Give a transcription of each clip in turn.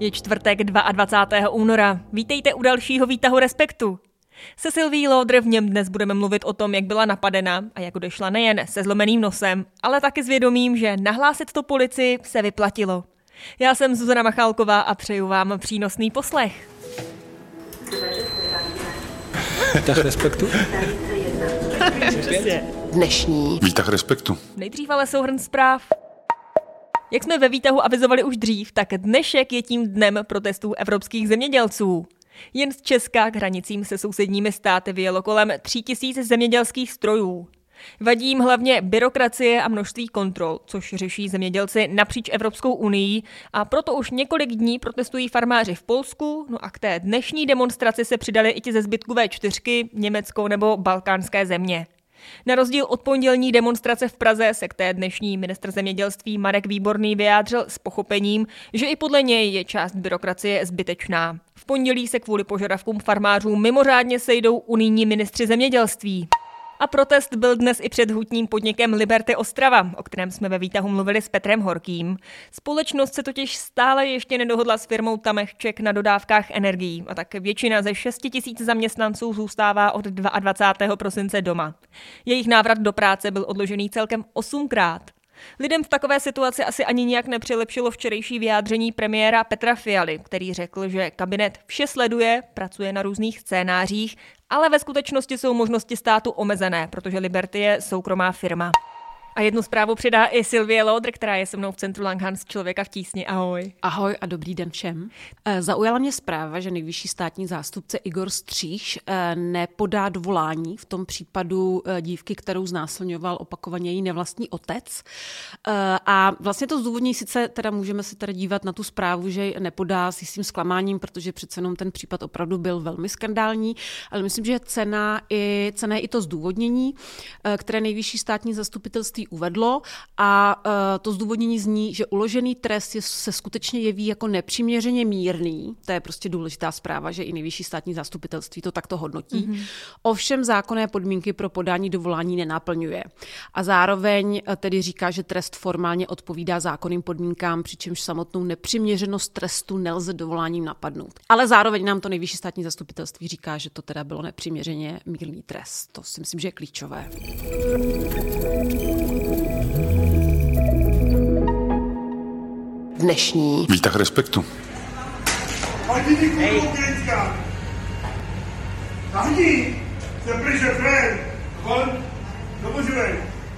Je čtvrtek 22. února. Vítejte u dalšího výtahu Respektu. Se Sylví Lodr v něm dnes budeme mluvit o tom, jak byla napadena a jak odešla nejen se zlomeným nosem, ale taky s vědomím, že nahlásit to policii se vyplatilo. Já jsem Zuzana Machálková a přeju vám přínosný poslech. Výtah respektu? Dnešní Výtah respektu. Nejdřív ale souhrn zpráv. Jak jsme ve výtahu avizovali už dřív, tak dnešek je tím dnem protestů evropských zemědělců. Jen z Česka k hranicím se sousedními státy vyjelo kolem 3000 zemědělských strojů. Vadí jim hlavně byrokracie a množství kontrol, což řeší zemědělci napříč Evropskou unii a proto už několik dní protestují farmáři v Polsku, no a k té dnešní demonstraci se přidali i ti ze zbytku V4, Německo nebo balkánské země. Na rozdíl od pondělní demonstrace v Praze se k té dnešní ministr zemědělství Marek Výborný vyjádřil s pochopením, že i podle něj je část byrokracie zbytečná. V pondělí se kvůli požadavkům farmářů mimořádně sejdou unijní ministři zemědělství. A protest byl dnes i před hutním podnikem Liberty Ostrava, o kterém jsme ve výtahu mluvili s Petrem Horkým. Společnost se totiž stále ještě nedohodla s firmou Tamechček na dodávkách energií a tak většina ze 6 tisíc zaměstnanců zůstává od 22. prosince doma. Jejich návrat do práce byl odložený celkem osmkrát. Lidem v takové situaci asi ani nijak nepřilepšilo včerejší vyjádření premiéra Petra Fialy, který řekl, že kabinet vše sleduje, pracuje na různých scénářích, ale ve skutečnosti jsou možnosti státu omezené, protože Liberty je soukromá firma. A jednu zprávu přidá i Sylvie Lodr, která je se mnou v centru Langhans Člověka v tísni. Ahoj. Ahoj a dobrý den všem. Eh, zaujala mě zpráva, že nejvyšší státní zástupce Igor Stříž eh, nepodá dovolání v tom případu eh, dívky, kterou znásilňoval opakovaně její nevlastní otec. A vlastně to zdůvodní sice, teda můžeme se teda dívat na tu zprávu, že nepodá s jistým zklamáním, protože přece jenom ten případ opravdu byl velmi skandální, ale myslím, že cena, i, cena je i to zdůvodnění, které nejvyšší státní zastupitelství školství uvedlo a uh, to zdůvodnění zní, že uložený trest je, se skutečně jeví jako nepřiměřeně mírný. To je prostě důležitá zpráva, že i nejvyšší státní zastupitelství to takto hodnotí. Mm-hmm. Ovšem zákonné podmínky pro podání dovolání nenaplňuje. A zároveň uh, tedy říká, že trest formálně odpovídá zákonným podmínkám, přičemž samotnou nepřiměřenost trestu nelze dovoláním napadnout. Ale zároveň nám to nejvyšší státní zastupitelství říká, že to teda bylo nepřiměřeně mírný trest. To si myslím, že je klíčové. Dnešní Výtah respektu. Hey. Se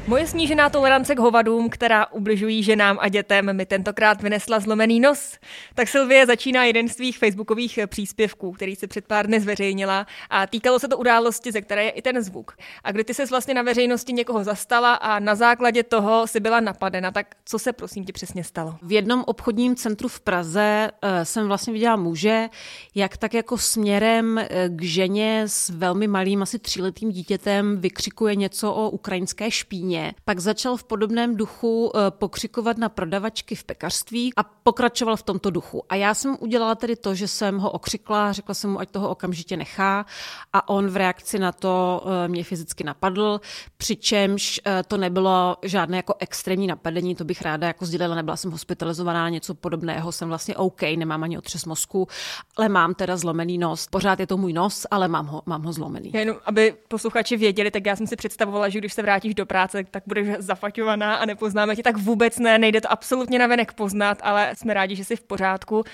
Moje snížená tolerance k hovadům, která ubližují ženám a dětem, mi tentokrát vynesla zlomený nos. Tak Sylvie začíná jeden z svých facebookových příspěvků, který se před pár dny zveřejnila a týkalo se to události, ze které je i ten zvuk. A kdy ty se vlastně na veřejnosti někoho zastala a na základě toho si byla napadena, tak co se prosím ti přesně stalo? V jednom obchodním centru v Praze uh, jsem vlastně viděla muže, jak tak jako směrem uh, k ženě s velmi malým, asi tříletým dítětem vykřikuje něco o ukrajinské špíně Brně, pak začal v podobném duchu eh, pokřikovat na prodavačky v pekařství a pokračoval v tomto duchu. A já jsem udělala tedy to, že jsem ho okřikla, řekla jsem mu, ať toho okamžitě nechá a on v reakci na to eh, mě fyzicky napadl, přičemž eh, to nebylo žádné jako extrémní napadení, to bych ráda jako sdělila, nebyla jsem hospitalizovaná, něco podobného, jsem vlastně OK, nemám ani otřes mozku, ale mám teda zlomený nos. Pořád je to můj nos, ale mám ho, mám ho zlomený. Jenom, aby posluchači věděli, tak já jsem si představovala, že když se vrátíš do práce, tak budeš zafaťovaná a nepoznáme tě, tak vůbec ne, nejde to absolutně na venek poznat, ale jsme rádi, že jsi v pořádku.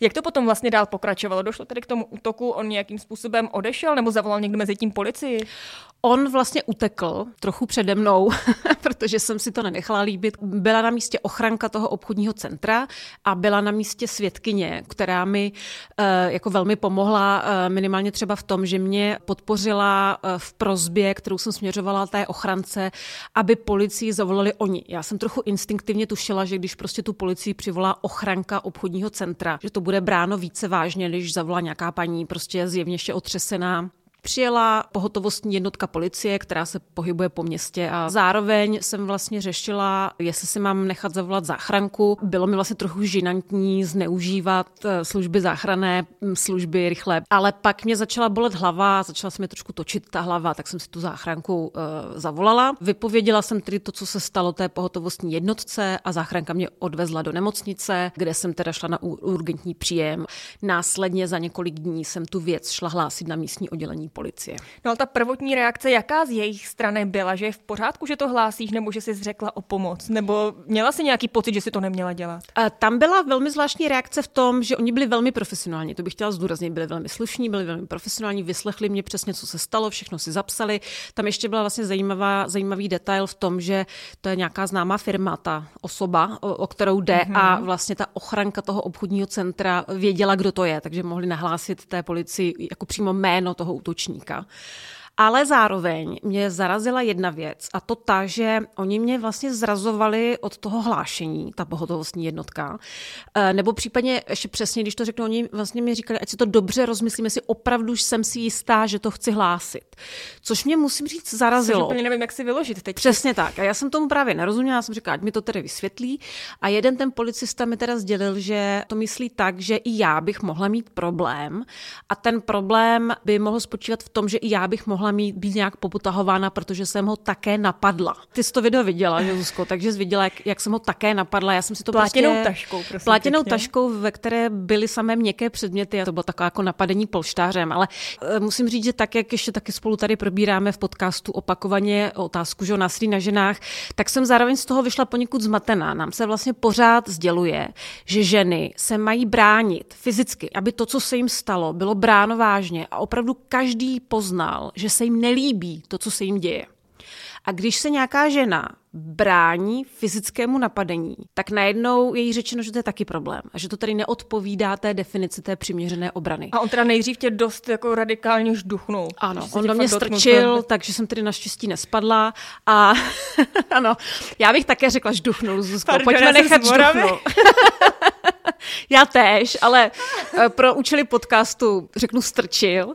Jak to potom vlastně dál pokračovalo? Došlo tedy k tomu útoku, on nějakým způsobem odešel nebo zavolal někdo mezi tím policii? On vlastně utekl trochu přede mnou, protože jsem si to nenechala líbit. Byla na místě ochranka toho obchodního centra a byla na místě svědkyně, která mi eh, jako velmi pomohla eh, minimálně třeba v tom, že mě podpořila eh, v prozbě, kterou jsem směřovala té ochrance, aby policii zavolali oni. Já jsem trochu instinktivně tušila, že když prostě tu policii přivolá ochranka obchodního centra, že to bude bráno více vážně, když zavolá nějaká paní prostě zjevně ještě otřesená Přijela pohotovostní jednotka policie, která se pohybuje po městě a zároveň jsem vlastně řešila, jestli si mám nechat zavolat záchranku. Bylo mi vlastně trochu žinantní zneužívat eh, služby záchranné, hm, služby rychle, ale pak mě začala bolet hlava, začala se mi trošku točit ta hlava, tak jsem si tu záchranku uh, zavolala. Vypověděla jsem tedy to, co se stalo té pohotovostní jednotce a záchranka mě odvezla do nemocnice, kde jsem teda šla na urgentní příjem. Následně za několik dní jsem tu věc šla hlásit na místní oddělení policie. No ale ta prvotní reakce, jaká z jejich strany byla, že je v pořádku, že to hlásíš, nebo že jsi řekla o pomoc, nebo měla si nějaký pocit, že si to neměla dělat? A tam byla velmi zvláštní reakce v tom, že oni byli velmi profesionální, to bych chtěla zdůraznit, byli velmi slušní, byli velmi profesionální, vyslechli mě přesně, co se stalo, všechno si zapsali. Tam ještě byla vlastně zajímavá, zajímavý detail v tom, že to je nějaká známá firma, ta osoba, o, o kterou jde mm-hmm. a vlastně ta ochranka toho obchodního centra věděla, kdo to je, takže mohli nahlásit té policii jako přímo jméno toho útočníka. Ale zároveň mě zarazila jedna věc a to ta, že oni mě vlastně zrazovali od toho hlášení, ta pohotovostní jednotka. E, nebo případně, ještě přesně, když to řeknu, oni vlastně mi říkali, ať si to dobře rozmyslíme, si opravdu jsem si jistá, že to chci hlásit. Což mě musím říct zarazilo. Což úplně nevím, jak si vyložit teď. Přesně tak. A já jsem tomu právě nerozuměla, já jsem říkala, ať mi to tedy vysvětlí. A jeden ten policista mi teda sdělil, že to myslí tak, že i já bych mohla mít problém a ten problém by mohl spočívat v tom, že i já bych mohla mít, být nějak poputahována, protože jsem ho také napadla. Ty jsi to video viděla, že Zuzko, takže jsi viděla, jak, jak jsem ho také napadla. Já jsem si to plátěnou prostě, taškou, prosím. Plátěnou pěkně. taškou, ve které byly samé měkké předměty a to bylo takové jako napadení polštářem. Ale e, musím říct, že tak, jak ještě taky spolu tady probíráme v podcastu opakovaně otázku, že o násilí na ženách, tak jsem zároveň z toho vyšla poněkud zmatená. Nám se vlastně pořád sděluje, že ženy se mají bránit fyzicky, aby to, co se jim stalo, bylo bráno vážně a opravdu každý poznal, že se jim nelíbí to, co se jim děje. A když se nějaká žena brání fyzickému napadení, tak najednou je jí řečeno, že to je taky problém a že to tady neodpovídá té definici té přiměřené obrany. A on teda nejdřív tě dost jako radikálně žduchnul. Ano, on do mě strčil, dotknul. takže jsem tedy naštěstí nespadla a ano, já bych také řekla žduchnul, Zuzko, Pardon, pojďme nechat žduchnout. Já též, ale eh, pro účely podcastu řeknu strčil.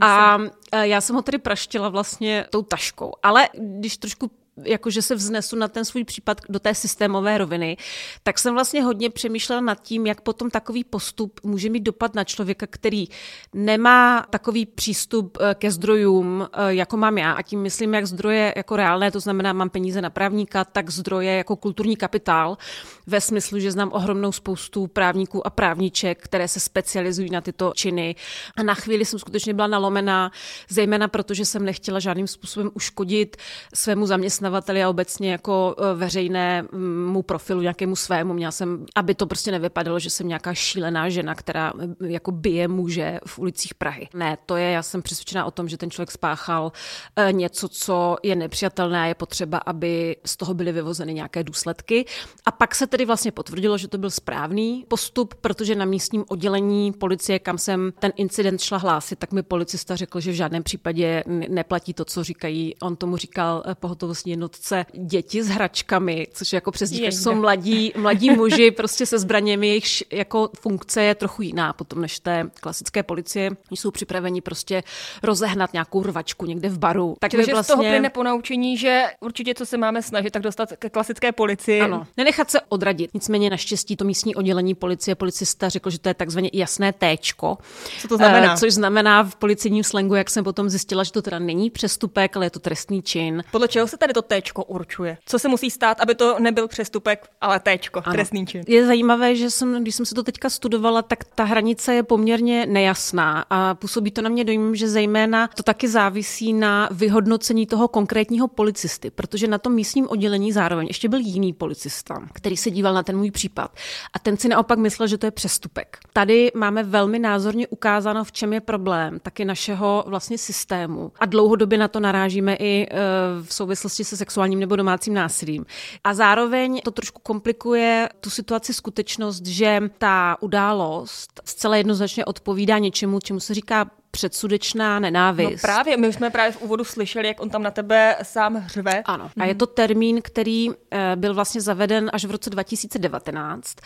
A eh, já jsem ho tedy praštila vlastně tou taškou. Ale když trošku jakože se vznesu na ten svůj případ do té systémové roviny, tak jsem vlastně hodně přemýšlela nad tím, jak potom takový postup může mít dopad na člověka, který nemá takový přístup eh, ke zdrojům, eh, jako mám já. A tím myslím, jak zdroje jako reálné, to znamená, mám peníze na právníka, tak zdroje jako kulturní kapitál, ve smyslu, že znám ohromnou spoustu právníků a právniček, které se specializují na tyto činy. A na chvíli jsem skutečně byla nalomená, zejména protože jsem nechtěla žádným způsobem uškodit svému zaměstnání zaměstnavateli a obecně jako e, veřejnému profilu nějakému svému. Měla jsem, aby to prostě nevypadalo, že jsem nějaká šílená žena, která e, jako bije muže v ulicích Prahy. Ne, to je, já jsem přesvědčená o tom, že ten člověk spáchal e, něco, co je nepřijatelné a je potřeba, aby z toho byly vyvozeny nějaké důsledky. A pak se tedy vlastně potvrdilo, že to byl správný postup, protože na místním oddělení policie, kam jsem ten incident šla hlásit, tak mi policista řekl, že v žádném případě neplatí to, co říkají. On tomu říkal pohotovostní jednotce děti s hračkami, což jako přes jsou mladí, mladí muži prostě se zbraněmi, jejich jako funkce je trochu jiná potom než té klasické policie. Oni jsou připraveni prostě rozehnat nějakou rvačku někde v baru. Tak Takže vlastně... z toho vlastně- plyne ponaučení, že určitě co se máme snažit, tak dostat ke klasické policii. Ano, nenechat se odradit. Nicméně naštěstí to místní oddělení policie, policista řekl, že to je takzvaně jasné téčko. Co to znamená? Uh, což znamená v policijním slengu, jak jsem potom zjistila, že to teda není přestupek, ale je to trestný čin. Podle čeho se tady to téčko určuje. Co se musí stát, aby to nebyl přestupek, ale téčko, ano. trestný čin. Je zajímavé, že jsem, když jsem se to teďka studovala, tak ta hranice je poměrně nejasná a působí to na mě dojem, že zejména to taky závisí na vyhodnocení toho konkrétního policisty, protože na tom místním oddělení zároveň ještě byl jiný policista, který se díval na ten můj případ a ten si naopak myslel, že to je přestupek. Tady máme velmi názorně ukázáno, v čem je problém taky našeho vlastně systému a dlouhodobě na to narážíme i e, v souvislosti se sexuálním nebo domácím násilím. A zároveň to trošku komplikuje tu situaci skutečnost, že ta událost zcela jednoznačně odpovídá něčemu, čemu se říká předsudečná nenávist. No právě, my jsme právě v úvodu slyšeli, jak on tam na tebe sám hřve. Ano. A je to termín, který eh, byl vlastně zaveden až v roce 2019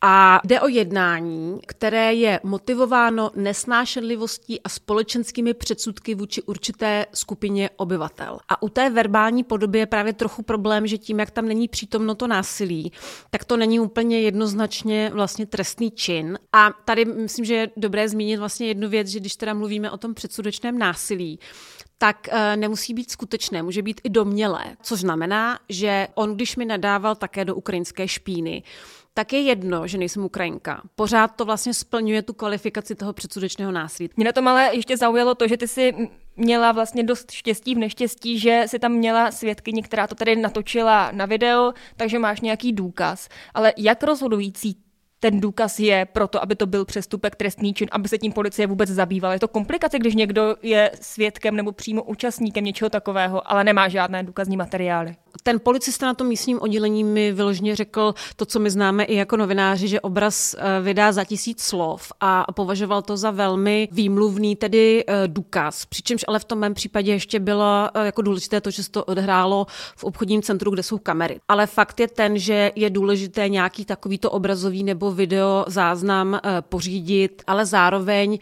a jde o jednání, které je motivováno nesnášenlivostí a společenskými předsudky vůči určité skupině obyvatel. A u té verbální podoby je právě trochu problém, že tím, jak tam není přítomno to násilí, tak to není úplně jednoznačně vlastně trestný čin. A tady myslím, že je dobré zmínit vlastně jednu věc, že když teda mluvíme o tom předsudečném násilí, tak e, nemusí být skutečné, může být i domnělé, což znamená, že on, když mi nadával také do ukrajinské špíny, tak je jedno, že nejsem Ukrajinka. Pořád to vlastně splňuje tu kvalifikaci toho předsudečného násilí. Mě na tom ale ještě zaujalo to, že ty si měla vlastně dost štěstí v neštěstí, že si tam měla svědkyni, která to tady natočila na video, takže máš nějaký důkaz. Ale jak rozhodující ten důkaz je pro to, aby to byl přestupek trestný čin, aby se tím policie vůbec zabývala. Je to komplikace, když někdo je svědkem nebo přímo účastníkem něčeho takového, ale nemá žádné důkazní materiály. Ten policista na tom místním oddělení mi vyloženě řekl to, co my známe i jako novináři, že obraz eh, vydá za tisíc slov a považoval to za velmi výmluvný tedy eh, důkaz. Přičemž ale v tom mém případě ještě bylo eh, jako důležité to, že se to odhrálo v obchodním centru, kde jsou kamery. Ale fakt je ten, že je důležité nějaký takovýto obrazový nebo video záznam pořídit, ale zároveň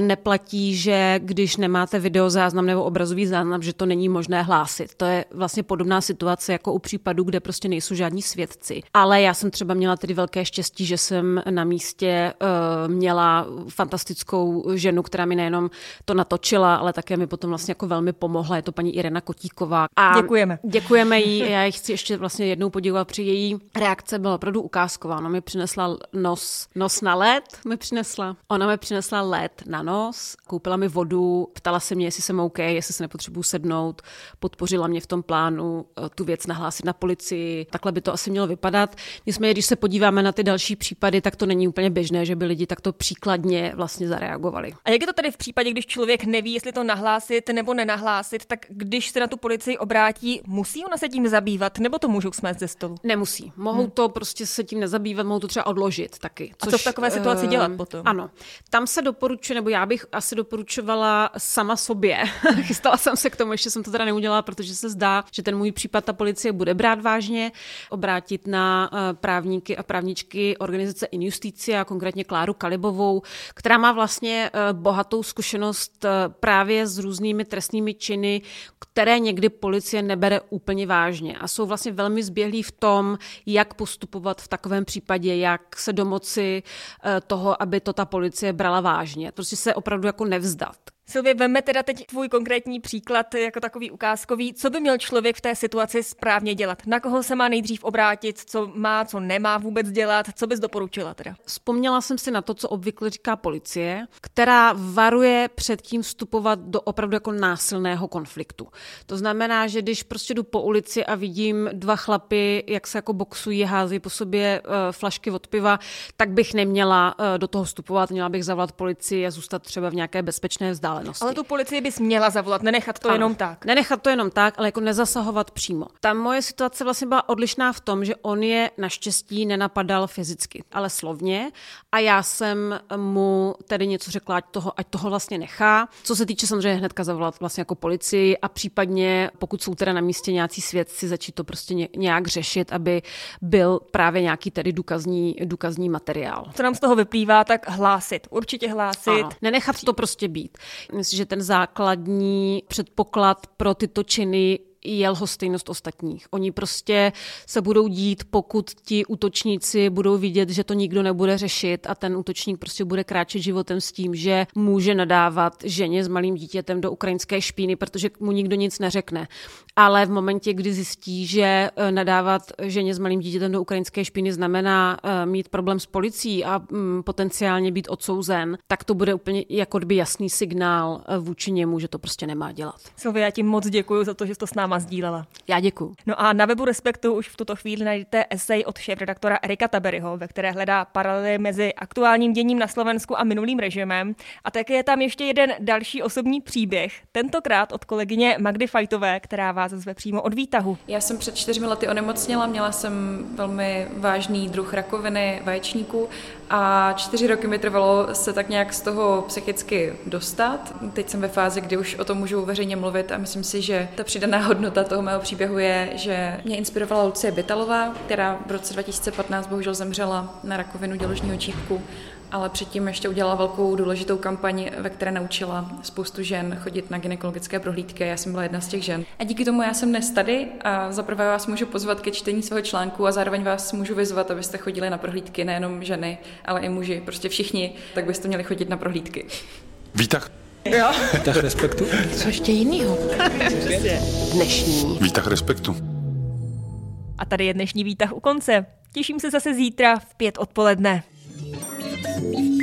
neplatí, že když nemáte video záznam nebo obrazový záznam, že to není možné hlásit. To je vlastně podobná situace situace jako u případů, kde prostě nejsou žádní svědci. Ale já jsem třeba měla tedy velké štěstí, že jsem na místě uh, měla fantastickou ženu, která mi nejenom to natočila, ale také mi potom vlastně jako velmi pomohla. Je to paní Irena Kotíková. A děkujeme. Děkujeme jí. Já ji chci ještě vlastně jednou poděkovat při její reakce byla opravdu ukázková. Ona mi přinesla nos, nos na led, mi přinesla. Ona mi přinesla led na nos, koupila mi vodu, ptala se mě, jestli jsem OK, jestli se nepotřebuju sednout, podpořila mě v tom plánu tu věc nahlásit na policii. Takhle by to asi mělo vypadat. Nicméně, když se podíváme na ty další případy, tak to není úplně běžné, že by lidi takto příkladně vlastně zareagovali. A jak je to tady v případě, když člověk neví, jestli to nahlásit nebo nenahlásit, tak když se na tu policii obrátí, musí ona se tím zabývat, nebo to můžou smést ze stolu? Nemusí. Mohou hmm. to prostě se tím nezabývat, mohou to třeba odložit taky. Což, A co v takové situaci uh, dělat potom? Ano. Tam se doporučuje, nebo já bych asi doporučovala sama sobě. Chystala jsem se k tomu, ještě jsem to teda neudělala, protože se zdá, že ten můj případ ta policie bude brát vážně, obrátit na eh, právníky a právničky organizace Injusticia, konkrétně Kláru Kalibovou, která má vlastně eh, bohatou zkušenost eh, právě s různými trestnými činy, které někdy policie nebere úplně vážně a jsou vlastně velmi zběhlí v tom, jak postupovat v takovém případě, jak se domoci toho, aby to ta policie brala vážně. Prostě se opravdu jako nevzdat. Silvě, veme teda teď tvůj konkrétní příklad jako takový ukázkový. Co by měl člověk v té situaci správně dělat? Na koho se má nejdřív obrátit? Co má, co nemá vůbec dělat? Co bys doporučila teda? Vzpomněla jsem si na to, co obvykle říká policie, která varuje před tím vstupovat do opravdu jako násilného konfliktu. To znamená, že když prostě jdu po ulici a vidím dva chlapy, jak se jako boxují, hází po sobě uh, flašky od piva, tak bych neměla uh, do toho vstupovat, měla bych zavolat policii a zůstat třeba v nějaké bezpečné vzdálenosti vzdálenosti. Ale tu policii bys měla zavolat, nenechat to ano. jenom tak. Nenechat to jenom tak, ale jako nezasahovat přímo. Ta moje situace vlastně byla odlišná v tom, že on je naštěstí nenapadal fyzicky, ale slovně a já jsem mu tedy něco řekla, ať toho, ať toho vlastně nechá. Co se týče samozřejmě hnedka zavolat vlastně jako policii a případně, pokud jsou teda na místě nějací svědci, začít to prostě nějak řešit, aby byl právě nějaký tedy důkazní, důkazní materiál. Co nám z toho vyplývá, tak hlásit. Určitě hlásit. Ano. Nenechat to prostě být. Myslím, že ten základní předpoklad pro tyto činy je lhostejnost ostatních. Oni prostě se budou dít, pokud ti útočníci budou vidět, že to nikdo nebude řešit a ten útočník prostě bude kráčet životem s tím, že může nadávat ženě s malým dítětem do ukrajinské špíny, protože mu nikdo nic neřekne. Ale v momentě, kdy zjistí, že e, nadávat ženě s malým dítětem do ukrajinské špíny znamená e, mít problém s policií a mm, potenciálně být odsouzen, tak to bude úplně jako jasný signál e, vůči němu, že to prostě nemá dělat. Silvia, já ti moc děkuji za to, že jsi to s námi náma sdílela. Já děkuju. No a na webu Respektu už v tuto chvíli najdete esej od šéf-redaktora Erika Taberyho, ve které hledá paralely mezi aktuálním děním na Slovensku a minulým režimem. A také je tam ještě jeden další osobní příběh, tentokrát od kolegyně Magdy Fajtové, která vás zve přímo od výtahu. Já jsem před čtyřmi lety onemocněla, měla jsem velmi vážný druh rakoviny vaječníků a čtyři roky mi trvalo se tak nějak z toho psychicky dostat. Teď jsem ve fázi, kdy už o tom můžu veřejně mluvit a myslím si, že ta přidaná hodnota toho mého příběhu je, že mě inspirovala Lucie Bytalová, která v roce 2015 bohužel zemřela na rakovinu děložního čípku ale předtím ještě udělala velkou důležitou kampaň, ve které naučila spoustu žen chodit na gynekologické prohlídky. Já jsem byla jedna z těch žen. A díky tomu já jsem dnes tady a zaprvé vás můžu pozvat ke čtení svého článku a zároveň vás můžu vyzvat, abyste chodili na prohlídky, nejenom ženy, ale i muži, prostě všichni, tak byste měli chodit na prohlídky. Výtah. Jo. Výtah respektu. Co ještě jinýho? Dnešní. Výtah respektu. A tady je dnešní výtah u konce. Těším se zase zítra v pět odpoledne. Thank you.